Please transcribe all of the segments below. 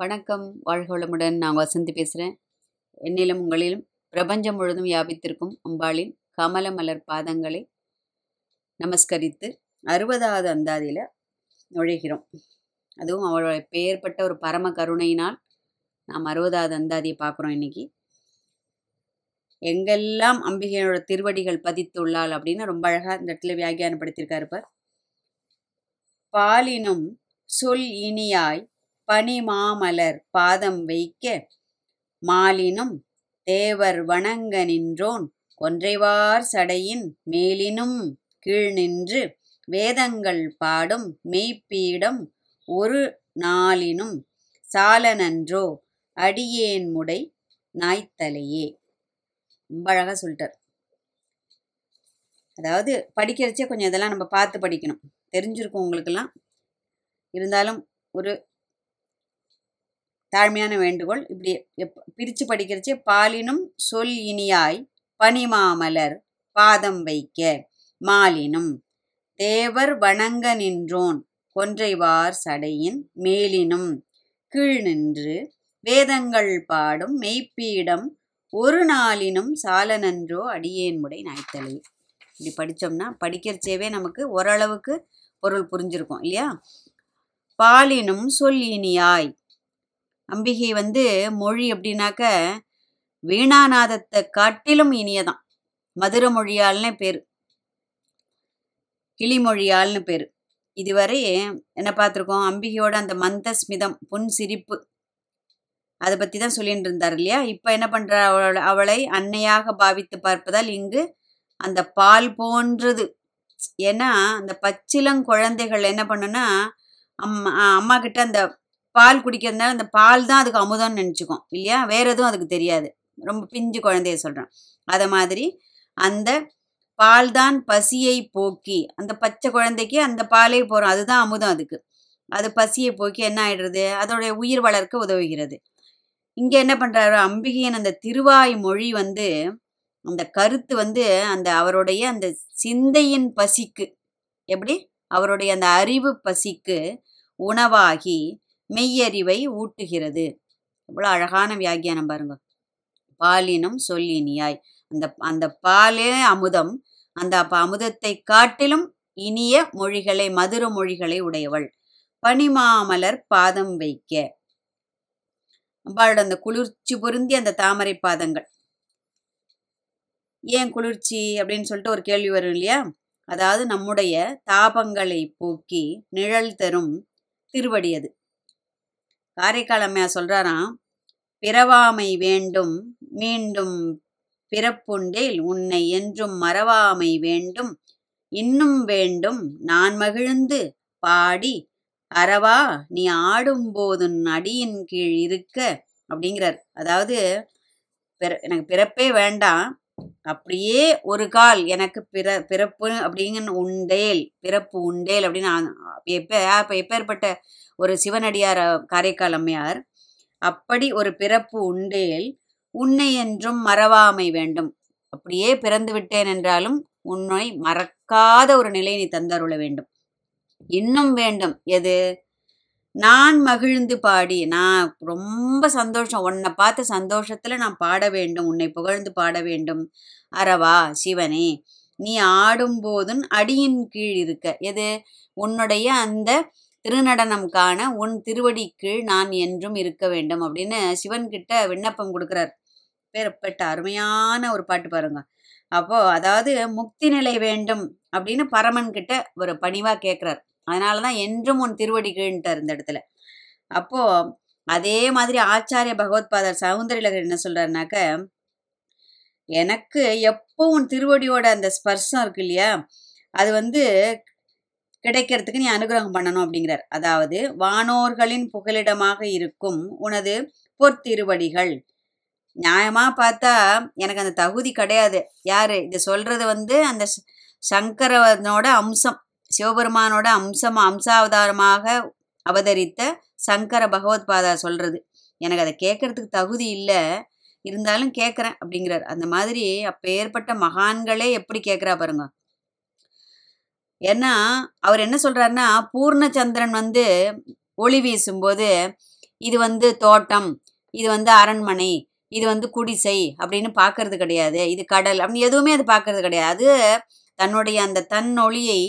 வணக்கம். வாழ்கோளமுடன் நான் வசந்தி பேசுகிறேன் என்னிலும் உங்களிலும் பிரபஞ்சம் முழுதும் வியாபித்திருக்கும் அம்பாளின் கமல மலர் பாதங்களை நமஸ்கரித்து அறுபதாவது அந்தாதியில் நுழைகிறோம். அதுவும் அவளுடைய பெயர்பட்ட ஒரு பரம கருணையினால் நாம் அறுபதாவது அந்தாதியை பார்க்குறோம் இன்னைக்கு. எங்கெல்லாம் அம்பிகையோட திருவடிகள் பதித்துள்ளாள் அப்படின்னு ரொம்ப அழகாக இந்த இடத்துல வியாகியானப்படுத்தியிருக்காரு பார். பாலினும் சொல் இனியாய் பனிமாமலர் பாதம் வைக்க மாலினும் தேவர் வணங்க நின்றோன் கொன்றைவார் சடையின் மேலினும் கீழ் நின்று வேதங்கள் பாடும் மெய்ப்பீடம் ஒரு நாளினும் சாலனன்றோ அடியேன் முடை நாய்த்தலையே. ரொம்ப அழகாக சொல்லிட்டார். அதாவது படிக்கிறச்சே கொஞ்சம் இதெல்லாம் நம்ம பார்த்து படிக்கணும். தெரிஞ்சிருக்கும் உங்களுக்கெல்லாம். இருந்தாலும் ஒரு தாழ்மையான வேண்டுகோள். இப்படி எப் பிரித்து படிக்கிறச்சே பாலினும் சொல் இனியாய் பனிமாமலர் பாதம் வைக்க மாலினும். தேவர் வணங்க நின்றோன் கொன்றைவார் சடையின் மேலினும். கீழ் நின்று வேதங்கள் பாடும் மெய்ப்பீடம் ஒரு நாளினும் சாலனன்றோ அடியேன் முடை நாய்த்தலை. இப்படி படித்தோம்னா படிக்கிறச்சேவே நமக்கு ஓரளவுக்கு பொருள் புரிஞ்சிருக்கும் இல்லையா? பாலினும் சொல் இனியாய் அம்பிகை வந்து மொழி அப்படின்னாக்க வீணாநாதத்தை காட்டிலும் இனியதான். மதுர மொழியால்னு பேர். கிளிமொழியால்னு பேர். இதுவரை என்ன பார்த்துருக்கோம்? அம்பிகையோட அந்த மந்த ஸ்மிதம் புன் சிரிப்பு அதை பற்றி தான் சொல்லிட்டு இருந்தார் இல்லையா? இப்போ என்ன பண்ணுறா அவளோட அவளை அன்னையாக பாவித்து பார்ப்பதால் இங்கு அந்த பால் போன்றது. ஏன்னா அந்த பச்சிலங் குழந்தைகள் என்ன பண்ணுன்னா அம்மா அம்மா கிட்ட அந்த பால் குடிக்கிறதுனால அந்த பால் தான் அதுக்கு அமுதம்னு நினச்சிக்கும் இல்லையா? வேற எதுவும் அதுக்கு தெரியாது. ரொம்ப பிஞ்சு குழந்தைய சொல்கிறேன் அதை மாதிரி அந்த பால் தான் பசியை போக்கி அந்த பச்சை குழந்தைக்கு அந்த பாலே போகிறோம் அதுதான் அமுதம் அதுக்கு. அது பசியை போக்கி என்ன ஆயிடுறது? அதோடைய உயிர் வளர்க்க உதவுகிறது. இங்கே என்ன பண்ணுறாரு அம்பிகையின் அந்த திருவாய் மொழி வந்து அந்த கருத்து வந்து அந்த அவருடைய அந்த சிந்தையின் பசிக்கு எப்படி? அவருடைய அந்த அறிவு பசிக்கு உணவாகி மெய்யறிவை ஊட்டுகிறது. எவ்வளோ அழகான வியாக்கியானம் பாருங்க. பாலினும் சொல்லினியாய். அந்த அந்த பாலே அமுதம் அந்த அமுதத்தை காட்டிலும் இனிய மொழிகளை மதுர மொழிகளை உடையவள். பனிமாமலர் பாதம் வைக்க. அம்பாளோட அந்த குளிர்ச்சி பொருந்தி அந்த தாமரை பாதங்கள். ஏன் குளிர்ச்சி அப்படின்னு சொல்லிட்டு ஒரு கேள்வி வரும் இல்லையா? அதாவது நம்முடைய தாபங்களை போக்கி நிழல் தரும் திருவடி அது. காரைக்கால் அம்மையா சொல்கிறாராம் பிறவாமை வேண்டும் மீண்டும் பிறப்புண்டேல் உன்னை என்றும் மறவாமை வேண்டும் இன்னும் வேண்டும் நான் மகிழ்ந்து பாடி அறவா நீ ஆடும்போதுன் அடியின் கீழ் இருக்க அப்படிங்கிறார். அதாவது பிற எனக்கு பிறப்பே வேண்டாம் அப்படியே ஒரு கால் எனக்கு பிற பிறப்பு அப்படிங்கன்னு உண்டேல் பிறப்பு உண்டேல் அப்படின்னு எப்ப இப்போ எப்பேற்பட்ட ஒரு சிவனடியார் காரைக்கால் அம்மையார் அப்படி ஒரு பிறப்பு உண்டேல் உன்னை என்றும் மறவாமை வேண்டும். அப்படியே பிறந்து விட்டேன் என்றாலும் உன்னை மறக்காத ஒரு நிலை நீ தந்தருள வேண்டும். இன்னும் வேண்டும். எது? நான் மகிழ்ந்து பாடி நான் ரொம்ப சந்தோஷம். உன்னை பார்த்த சந்தோஷத்துல நான் பாட வேண்டும். உன்னை புகழ்ந்து பாட வேண்டும். அறவா சிவனே நீ ஆடும்போதும் அடியின் கீழ் இருக்க. எது? உன்னுடைய அந்த திருநடனம் காண உன் திருவடி கீழ் நான் என்றும் இருக்க வேண்டும் அப்படின்னு சிவன் கிட்ட விண்ணப்பம் கொடுக்குறார். பேரப்பட்ட அருமையான ஒரு பாட்டு பாருங்க. அப்போ அதாவது முக்தி நிலை வேண்டும் அப்படின்னு பரமன் கிட்ட ஒரு பணிவா கேட்கிறார் அதனாலதான் என்றும் உன் திருவடி கீழ்ன்ட்டார் இந்த இடத்துல. அப்போ அதே மாதிரி ஆச்சாரிய பகவத்பாதர் சௌந்தரிலகர் என்ன சொல்றாருனாக்க எனக்கு எப்போ உன் திருவடியோட அந்த ஸ்பர்சம் இருக்கு இல்லையா அது வந்து கிடைக்கிறதுக்கு நீ அனுகிரகம் பண்ணணும் அப்படிங்கிறார். அதாவது வானோர்களின் புகலிடமாக இருக்கும் உனது பொற்திருவடிகள். நியாயமா பார்த்தா எனக்கு அந்த தகுதி கிடையாது. யாரு? இது சொல்றது வந்து அந்த சங்கரவனோட அம்சம். சிவபெருமானோட அம்சம் அம்சாவதாரமாக அவதரித்த சங்கர பகவத் பாதா சொல்றது. எனக்கு அதை கேட்கறதுக்கு தகுதி இல்லை. இருந்தாலும் கேட்குறேன் அப்படிங்கிறார். அந்த மாதிரி அப்போ ஏற்பட்ட மகான்களே எப்படி கேட்குறா பாருங்க. ஏன்னா அவர் என்ன சொல்றாருன்னா பூர்ணச்சந்திரன் வந்து ஒளி வீசும்போது இது வந்து தோட்டம் இது வந்து அரண்மனை இது வந்து குடிசை அப்படின்னு பார்க்கறது கிடையாது. இது கடல் அப்படின்னு எதுவுமே அது பார்க்கறது கிடையாது. அது தன்னுடைய அந்த தன் ஒளியை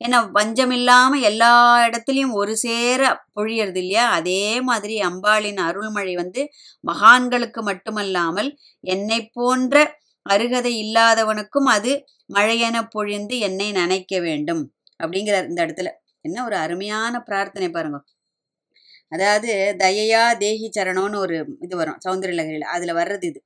ஏன்னா வஞ்சமில்லாம எல்லா இடத்துலையும் ஒரு சேர பொழியறது இல்லையா? அதே மாதிரி அம்பாளின் அருள்மழை வந்து மகான்களுக்கு மட்டுமல்லாமல் என்னை போன்ற அருகதை இல்லாதவனுக்கும் அது மழையென பொழிந்து என்னை நனைக்க வேண்டும் அப்படிங்கிறார் இந்த இடத்துல. என்ன ஒரு அருமையான பிரார்த்தனை பாருங்க. அதாவது தயையா தேகி சரணம்னு ஒரு இது வரும் சௌந்தரலகரியில் அதுல வர்றது இது.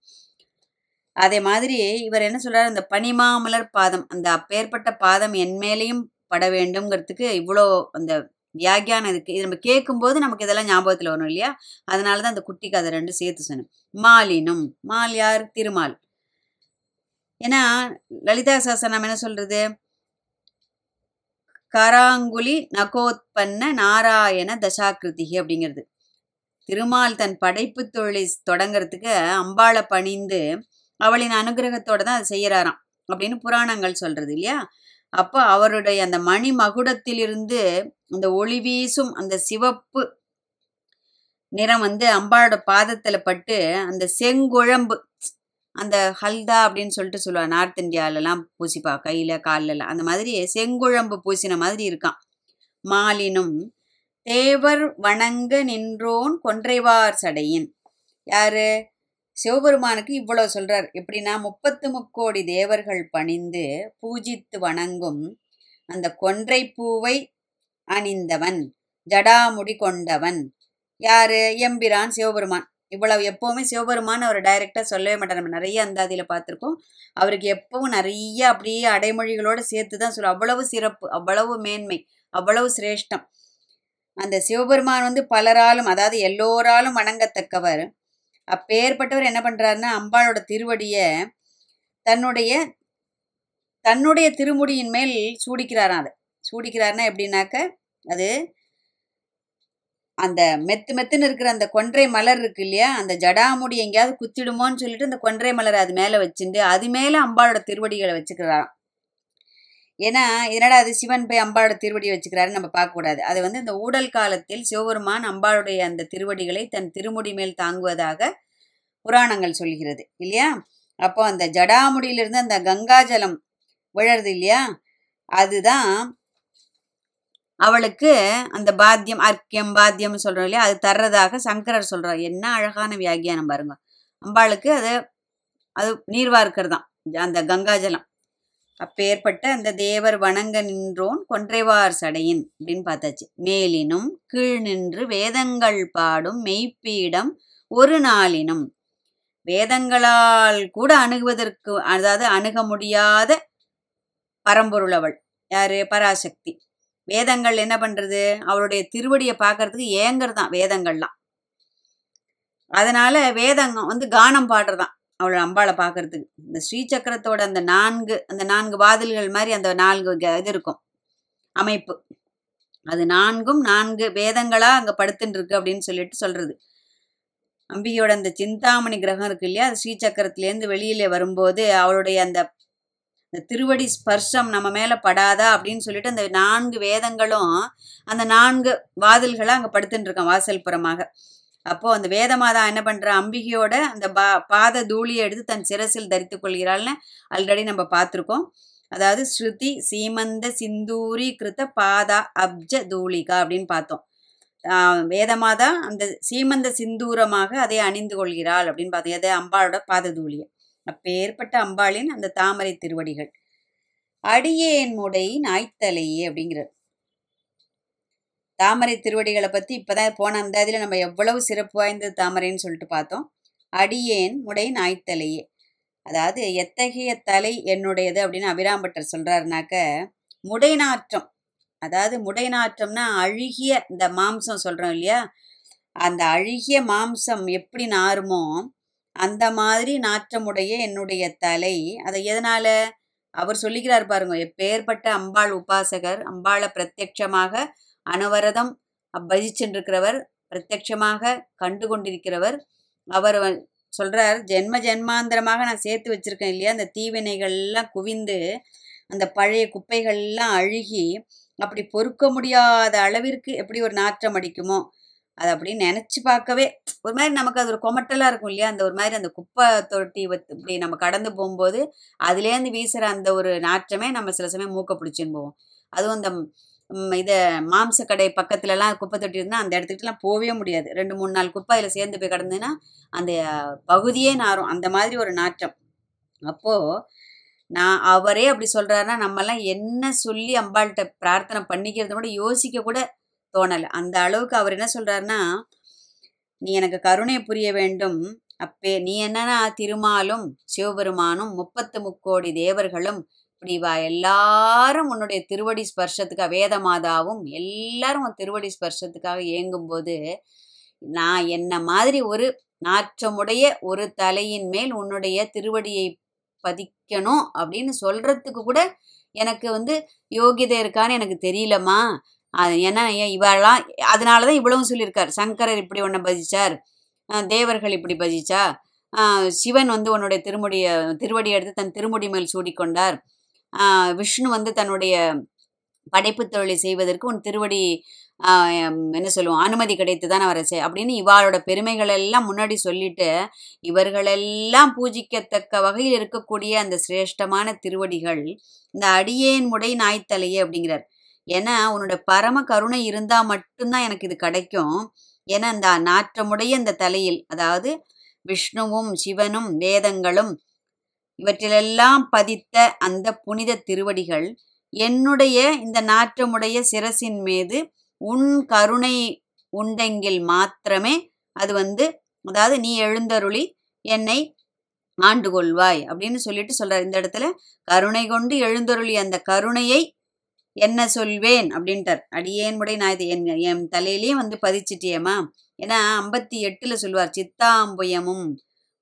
அதே மாதிரி இவர் என்ன சொல்றாரு? அந்த பனிமாமலர் பாதம் அந்த அப்பேற்பட்ட பாதம் என் மேலேயும் பட வேண்டும்ங்கிறதுக்கு இவ்வளோ அந்த வியாக்கியானம் இதுக்கு இது நம்ம கேட்கும்போது நமக்கு இதெல்லாம் ஞாபகத்தில் வரும் இல்லையா? அதனால தான் அந்த குட்டி கதை ரெண்டு சேர்த்து சொன்னேன். மாலினும். மால் யார்? திருமால். ஏன்னா லலிதா சாசனம் என்ன சொல்றது? கராங்குலி நகோத்பன்ன நாராயண தசாகிருதிகி அப்படிங்கிறது. திருமால் தன் படைப்பு தொழிலை தொடங்கிறதுக்கு அம்பாளை பணிந்து அவளின் அனுகிரகத்தோட தான் அதை செய்யறாராம் அப்படின்னு புராணங்கள் சொல்றது இல்லையா? அப்போ அவருடைய அந்த மணி மகுடத்திலிருந்து அந்த ஒளி வீசும் அந்த சிவப்பு நிறம் வந்து அம்பாளோட பாதத்தில் பட்டு அந்த செங்குழம்பு அந்த ஹல்தா அப்படின்னு சொல்லிட்டு சொல்லுவாள் நார்த் இந்தியாலலாம் பூசிப்பா கையில் காலெல்லாம். அந்த மாதிரி செங்குழம்பு பூசின மாதிரி இருக்கான். மாலினும் தேவர் வணங்க நின்றோன் கொன்றைவார் சடையின். யாரு? சிவபெருமானுக்கு இவ்வளோ சொல்கிறார் எப்படின்னா முப்பத்து முக்கோடி தேவர்கள் பணிந்து பூஜித்து வணங்கும் அந்த கொன்றை பூவை அணிந்தவன் ஜடாமுடி கொண்டவன். யாரு? எம்பிரான் சிவபெருமான். இவ்வளவு எப்பவுமே சிவபெருமான் அவர் டைரக்டா சொல்லவே மாட்டார். நம்ம நிறைய அந்தாதியில் பார்த்துருக்கோம். அவருக்கு எப்பவும் நிறைய அப்படியே அடைமொழிகளோட சேர்த்து தான் சொல்லுவோம் அவ்வளவு சிறப்பு அவ்வளவு மேன்மை அவ்வளவு சிரேஷ்டம். அந்த சிவபெருமான் வந்து பலராலும் அதாவது எல்லோராலும் வணங்கத்தக்கவர். அப்பேற்பட்டவர் என்ன பண்ணுறாருன்னா அம்பாளோட திருவடியை தன்னுடைய தன்னுடைய திருமுடியின் மேல் சூடிக்கிறாராம் அதை. சூடிக்கிறாருன்னா எப்படின்னாக்க அது அந்த மெத்து மெத்துன்னு இருக்கிற அந்த கொன்றை மலர் இருக்கு இல்லையா அந்த ஜடாமுடி எங்கேயாவது குத்திடுமோன்னு சொல்லிட்டு அந்த கொன்றை மலர் அது மேலே வச்சுட்டு அது மேலே அம்பாளோட திருவடிகளை வச்சுக்கிறாராம். ஏன்னா என்னடா அது சிவன் போய் அம்பாளோட திருவடி வச்சுக்கிறாருன்னு நம்ம பார்க்கக்கூடாது. அது வந்து இந்த ஊடல் காலத்தில் சிவபெருமான் அம்பாளுடைய அந்த திருவடிகளை தன் திருமுடி மேல் தாங்குவதாக புராணங்கள் சொல்கிறது இல்லையா? அப்போ அந்த ஜடாமுடியிலிருந்து அந்த கங்காஜலம் விழறது இல்லையா? அதுதான் அவளுக்கு அந்த பாத்தியம் அர்க்கியம் பாத்தியம் சொல்கிறோம் இல்லையா? அது தர்றதாக சங்கரர் சொல்கிறார் என்ன அழகான வியாகியானம் பாருங்க. அம்பாளுக்கு அது அது நீர்வார்க்கர் தான் அந்த கங்காஜலம் அப்பேற்பட்ட அந்த தேவர் வணங்க நின்றோன் கொன்றைவார் சடையின் அப்படின்னு பார்த்தாச்சு. மேலினும் கீழ் நின்று வேதங்கள் பாடும் மெய்ப்பீடம் ஒரு நாளினும். வேதங்களால் கூட அணுகுவதற்கு அதாவது அணுக முடியாத பரம்பொருள் அவள். யாரு? பராசக்தி. வேதங்கள் என்ன பண்றது? அவளுடைய திருவடியை பார்க்கறதுக்கு ஏங்கறதான் வேதங்கள்லாம். அதனால வேதங்க வந்து கானம் பாடுறதான். அவளோட அம்பாளை பார்க்கறதுக்கு. இந்த ஸ்ரீசக்கரத்தோட அந்த நான்கு அந்த நான்கு வாதில்கள் மாதிரி அந்த நான்கு க- இது இருக்கும். அமைப்பு. அது நான்கும் நான்கு வேதங்களா அங்க படுத்துட்டு இருக்கு அப்படின்னு சொல்லிட்டு சொல்றது. அம்பிகையோட அந்த சிந்தாமணி கிரகம் இருக்கு இல்லையா? அது ஸ்ரீசக்கரத்துலேருந்து வெளியில வரும்போது அவளுடைய அந்த இந்த திருவடி ஸ்பர்ஷம் நம்ம மேல படாதா அப்படின்னு சொல்லிட்டு அந்த நான்கு வேதங்களும் அந்த நான்கு வாதில்களா அங்க படுத்துட்டு இருக்கான் வாசல் அப்போது அப்போ அந்த வேதமாதா என்ன பண்ணுற அம்பிகையோட அந்த பா பாத தூளியை எடுத்து தன் சிரசில் தரித்து கொள்கிறாள்னு ஆல்ரெடி நம்ம பார்த்துருக்கோம். அதாவது ஸ்ருதி சீமந்த சிந்தூரி கிருத்த பாதா அப்ஜ தூளிகா அப்படின்னு பார்த்தோம். வேதமாதா அந்த சீமந்த சிந்தூரமாக அதை அணிந்து கொள்கிறாள் அப்படின்னு பார்த்தோம். எதை? அம்பாளோட பாத தூளியை. அப்பேற்பட்ட அம்பாளின் அந்த தாமரை திருவடிகள். அடியேன் முடை நாய்த்தலையே அப்படிங்கிறார். தாமரை திருவடிகளை பற்றி இப்போ தான் போன அந்த இதில் நம்ம எவ்வளவு சிறப்பு வாய்ந்தது தாமரைன்னு சொல்லிட்டு பார்த்தோம். அடியேன் முடை நாய்த்தலையே. அதாவது எத்தகைய தலை என்னுடையது அப்படின்னு அபிராம்பட்டர் சொல்கிறாருனாக்க முடைநாற்றம் அதாவது முடைநாற்றம்னா அழுகிய இந்த மாம்சம் சொல்கிறோம் இல்லையா? அந்த அழுகிய மாம்சம் எப்படி நாறுமோ அந்த மாதிரி நாற்றமுடைய என்னுடைய தலை. அதை எதனால்? அவர் சொல்லிக்கிறார் பாருங்க எப்பேற்பட்ட அம்பாள் உபாசகர் அம்பாளை பிரத்யட்சமாக அனவரதம் பஜிச்சுருக்கிறவர் பிரத்யட்சமாக கண்டு கொண்டிருக்கிறவர் அவர் சொல்கிறார் ஜென்ம ஜென்மாந்திரமாக நான் சேர்த்து வச்சிருக்கேன் இல்லையா? அந்த தீவினைகள்லாம் குவிந்து அந்த பழைய குப்பைகள்லாம் அழுகி அப்படி பொறுக்க முடியாத அளவிற்கு எப்படி ஒரு நாற்றம் அடிக்குமோ? அது அப்படி நினச்சி பார்க்கவே ஒரு மாதிரி நமக்கு அது ஒரு கொமட்டலாக இருக்கும் இல்லையா? அந்த ஒரு மாதிரி அந்த குப்பை தொட்டி இப்படி நம்ம கடந்து போகும்போது அதுலேருந்து வீசுகிற அந்த ஒரு நாற்றமே நம்ம சில சமயம் மூக்க பிடிச்சின்னு போவோம். அதுவும் அந்த இதை மாம்ச கடை பக்கத்துலலாம் குப்பை தொட்டி இருந்தால் அந்த இடத்துக்கிட்டலாம் போகவே முடியாது. ரெண்டு மூணு நாள் குப்பை அதில் சேர்ந்து போய் கிடந்துன்னா அந்த பகுதியே நாரும். அந்த மாதிரி ஒரு நாற்றம். அப்போது நான் அவரே அப்படி சொல்கிறாருன்னா நம்மலாம் என்ன சொல்லி அம்பாள்கிட்ட பிரார்த்தனை பண்ணிக்கிறது கூட யோசிக்க கூட தோணலை. அந்த அளவுக்கு அவர் என்ன சொல்கிறாருன்னா நீ எனக்கு கருணை புரிய வேண்டும். அப்பே நீ என்னன்னா திருமாலும் சிவபெருமானும் முப்பத்து முக்கோடி தேவர்களும் இப்படி வா எல்லாரும் உன்னுடைய திருவடி ஸ்பர்ஷத்துக்காக வேதமாதாவும் எல்லாரும் உன் திருவடி ஸ்பர்ஷத்துக்காக ஏங்கும்போது நான் என்ன மாதிரி ஒரு நாற்றமுடைய ஒரு தலையின் மேல் உன்னுடைய திருவடியை பதிக்கணும் அப்படின்னு சொல்றதுக்கு கூட எனக்கு வந்து யோகிதை இருக்கான்னு எனக்கு தெரியலம்மா. அது ஏன்னா ஏன் இவெல்லாம் அதனால தான் இவ்வளவும் சொல்லியிருக்கார். சங்கரர் இப்படி உன்னை பஜிச்சார் தேவர்கள் இப்படி பஜிச்சா சிவன் வந்து உன்னுடைய திருமுடிய திருவடி எடுத்து தன் திருமுடி மேல் சூடிக்கொண்டார். விஷ்ணு வந்து தன்னுடைய படைப்பு தொழிலை செய்வதற்கு உன் திருவடி என்ன சொல்லுவோம் அனுமதி கிடைத்து தான் அவரை செய் அப்படின்னு இவாளோட பெருமைகள் எல்லாம் முன்னாடி சொல்லிட்டு இவர்களெல்லாம் பூஜிக்கத்தக்க வகையில் இருக்கக்கூடிய அந்த சிரேஷ்டமான திருவடிகள் இந்த அடியேன் முடை நாய்த்தலையே அப்படிங்கிறார். ஏன்னா உன்னோட பரம கருணை இருந்தால் மட்டும்தான் எனக்கு இது கிடைக்கும். ஏன்னா இந்த நாற்றமுடைய இந்த தலையில் அதாவது விஷ்ணுவும் சிவனும் வேதங்களும் இவற்றிலெல்லாம் பதித்த அந்த புனித திருவடிகள் என்னுடைய இந்த நாற்றமுடைய சிரசின் மீது உன் கருணை உண்டெங்கில் மாத்திரமே அது வந்து அதாவது நீ எழுந்தருளி என்னை ஆண்டு கொள்வாய் அப்படின்னு சொல்லிட்டு சொல்றார். இந்த இடத்துல கருணை கொண்டு எழுந்தருளி அந்த கருணையை என்ன சொல்வேன் அப்படின்ட்டார். அடியேன் நான் இது என் என் தலையிலேயே வந்து பதிச்சிட்டியேம்மா. ஏன்னா ஐம்பத்தி எட்டுல சொல்லுவார் சித்தாம்புயமும்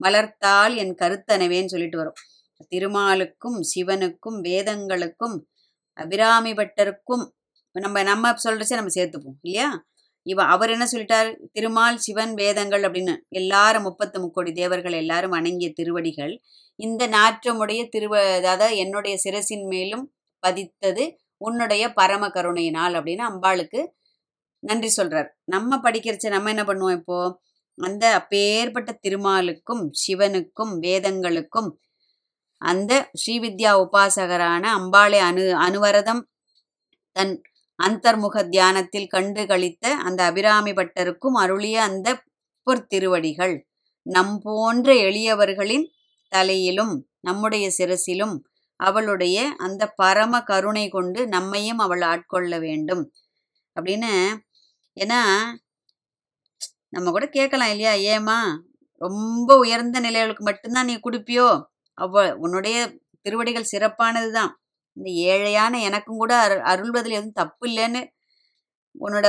மலர்த்தால் என் கருத்தனவேன்னு சொல்லிட்டு வரும். திருமாலுக்கும் சிவனுக்கும் வேதங்களுக்கும் அபிராமி பட்டருக்கும் நம்ம நம்ம சொல்றச்சே நம்ம சேர்த்துப்போம் இல்லையா? இவ அவர் என்ன சொல்லிட்டார்? திருமால் சிவன் வேதங்கள் அப்படின்னு. எல்லாரும் முப்பத்து முக்கோடி தேவர்கள் எல்லாரும் வணங்கிய திருவடிகள். இந்த நாற்றமுடைய திருவ அதாவது என்னுடைய சிரசின் மேலும் பதித்தது உன்னுடைய பரம கருணையினால் அப்படின்னு அம்பாளுக்கு நன்றி சொல்றார். நம்ம படிக்கிறச்ச நம்ம என்ன பண்ணுவோம் இப்போ? அந்த அப்பேற்பட்ட திருமாலுக்கும் சிவனுக்கும் வேதங்களுக்கும் அந்த ஸ்ரீவித்யா உபாசகரான அம்பாளை அனு அனுவரதம் தன் அந்தர்முக தியானத்தில் கண்டு கழித்த அந்த அபிராமி பட்டருக்கும் அருளிய அந்த பொற்திருவடிகள். நம் போன்ற எளியவர்களின் தலையிலும் நம்முடைய சிரசிலும் அவளுடைய அந்த பரம கருணை கொண்டு நம்மையும் அவள் ஆட்கொள்ள வேண்டும். அப்படின்னு ஏன்னா நம்ம கூட கேட்கலாம் இல்லையா? ஏமா ரொம்ப உயர்ந்த நிலைகளுக்கு மட்டும்தான் நீ கொடுப்பியோ? அவ்வ உன்னுடைய திருவடிகள் சிறப்பானது தான் இந்த ஏழையான எனக்கும் கூட அரு அருள்வதில் எதுவும் தப்பு இல்லைன்னு உன்னோட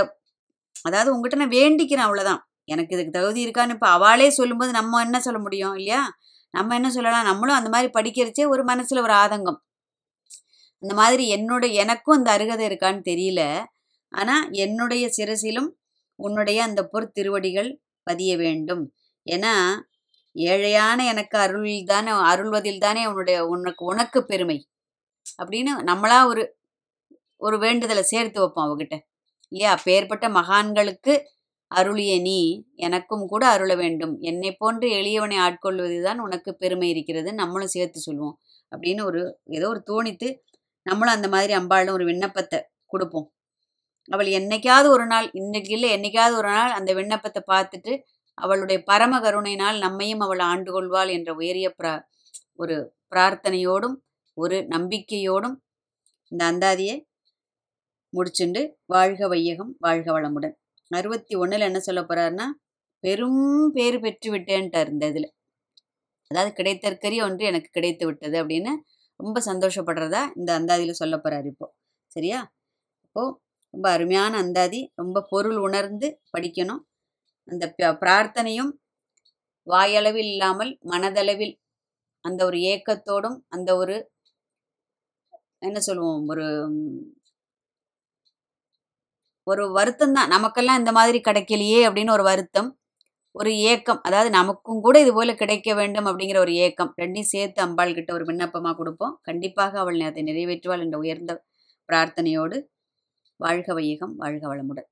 அதாவது உங்ககிட்ட நான் வேண்டிக்கிறேன் அவ்வளோதான் எனக்கு இதுக்கு தகுதி இருக்கான்னு இப்போ அவளே சொல்லும்போது நம்ம என்ன சொல்ல முடியும் இல்லையா? நம்ம என்ன சொல்லலாம்? நம்மளும் அந்த மாதிரி படிக்கிறச்சே ஒரு மனசில் ஒரு ஆதங்கம். அந்த மாதிரி என்னோட எனக்கும் அந்த அருகதை இருக்கான்னு தெரியல. ஆனால் என்னுடைய சிரசிலும் உன்னுடைய அந்த பொற்திருவடிகள் பதிய வேண்டும். ஏன்னா ஏழையான எனக்கு அருள் தானே அருள்வதில் தானே உன்னுடைய உனக்கு உனக்கு பெருமை. அப்படின்னு நம்மளா ஒரு ஒரு வேண்டுதலை சேர்த்து வைப்போம் அவகிட்ட. இல்லையா? அப்பேற்பட்ட மகான்களுக்கு அருளிய நீ எனக்கும் கூட அருள வேண்டும். என்னை போன்று எளியவனை ஆட்கொள்வது தான் உனக்கு பெருமை இருக்கிறது நம்மளும் சேர்த்து சொல்லுவோம். அப்படின்னு ஒரு ஏதோ ஒரு தோணித்து நம்மளும் அந்த மாதிரி அம்பாளும் ஒரு விண்ணப்பத்தை கொடுப்போம். அவள் என்னைக்காவது ஒரு நாள் இன்னைக்கு இல்லை என்னைக்காவது ஒரு நாள் அந்த விண்ணப்பத்தை பார்த்துட்டு அவளுடைய பரம கருணையினால் நம்மையும் அவள் ஆண்டு கொள்வாள் என்ற உயரிய பிரா ஒரு பிரார்த்தனையோடும் ஒரு நம்பிக்கையோடும் இந்த அந்தாதியை முடிச்சுண்டு வாழ்க வையகம் வாழ்க வளமுடன். அறுபத்தி ஒன்றில் என்ன சொல்ல போறாருன்னா பெரும் பேர் பெற்று விட்டேன்ட்டார் இந்த இதில். அதாவது கிடைத்தற்கரிய ஒன்று எனக்கு கிடைத்து விட்டது அப்படின்னு ரொம்ப சந்தோஷப்படுறதா இந்த அந்தாதியில் சொல்ல போகிறார் இப்போ. சரியா? இப்போது ரொம்ப அருமையான அந்தாதி ரொம்ப பொருள் உணர்ந்து படிக்கணும். அந்த பிரார்த்தனையும் வாயளவில் இல்லாமல் மனதளவில் அந்த ஒரு ஏக்கத்தோடும் அந்த ஒரு என்ன சொல்லுவோம் ஒரு ஒரு வருத்தம் தான். நமக்கெல்லாம் இந்த மாதிரி கிடைக்கலையே அப்படின்னு ஒரு வருத்தம் ஒரு ஏக்கம். அதாவது நமக்கும் கூட இது போல கிடைக்க வேண்டும் அப்படிங்கிற ஒரு ஏக்கம். ரெண்டையும் சேர்த்து அம்பாள் கிட்ட ஒரு விண்ணப்பமாக கொடுப்போம். கண்டிப்பாக அவள் அதை நிறைவேற்றுவாள் என்ற உயர்ந்த பிரார்த்தனையோடு வாழ்க வையகம் வாழ்க வளமுடன்.